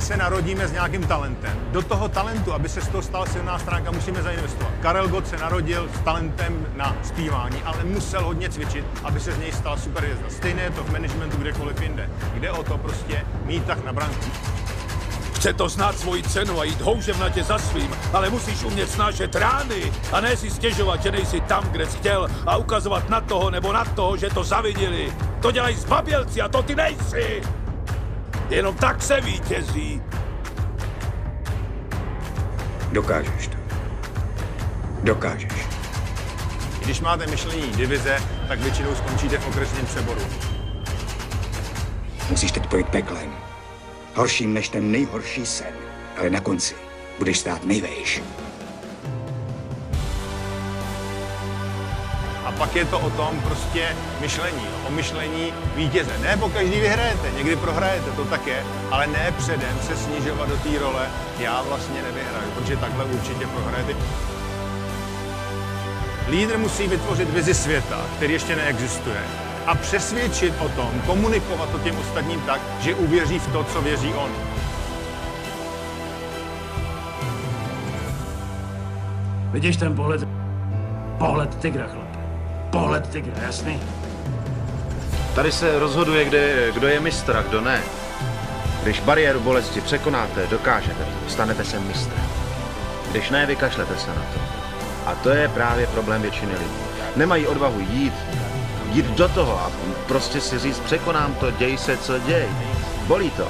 se narodíme s nějakým talentem. Do toho talentu, aby se z toho stala silná stránka, musíme zainvestovat. Karel Gott se narodil s talentem na zpívání, ale musel hodně cvičit, aby se z něj stala superhvězda. Stejné je to v managementu kdekoliv jinde. Jde o to prostě mít tak na branku. Chce to znát svoji cenu a jít houževnatě za svým, ale musíš umět snášet rány a ne si stěžovat, že nejsi tam, kde jsi chtěl a ukazovat na toho nebo na toho, že to zavidili. To dělají zbabělci a to ty nejsi. Jenom tak se vítězí. Dokážeš to. Dokážeš. Když máte myšlení divize, tak většinou skončíte v okresním přeboru. Musíš teď projít peklem. Horším než ten nejhorší sen. Ale na konci budeš stát nejvejš. Pak je to o tom prostě myšlení, o myšlení vítěze. Ne po každý vyhrajete, někdy prohrajete, to tak je, ale ne předem se snižovat do té role, já vlastně nevyhraju, protože takhle určitě prohrajete. Lídr musí vytvořit vizi světa, který ještě neexistuje. A přesvědčit o tom, komunikovat to těm ostatním tak, že uvěří v to, co věří on. Vidíš ten pohled? Pohled tygra, chlape. Pohled tygra, jasný? Tady se rozhoduje, kde, kdo je mistr a kdo ne. Když bariéru bolesti překonáte, dokážete to, stanete se mistrem. Když ne, vykašlete se na to. A to je právě problém většiny lidí. Nemají odvahu jít, jít do toho a prostě si říct, překonám to, děj se, co děj. Bolí to.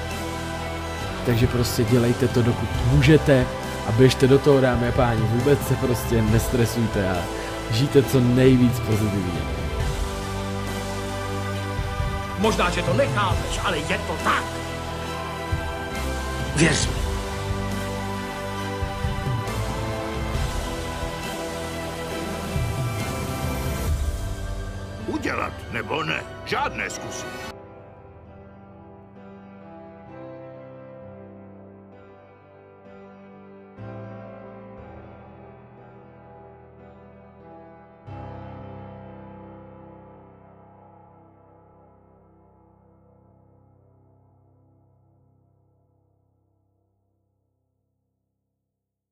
Takže prostě dělejte to, dokud můžete a běžte do toho, dámy a páni. Vůbec se prostě nestresujte a žijte co nejvíc pozitivně. Možná, že to nechápeš, ale je to tak. Věř mi. Udělat nebo ne, žádné zkusy.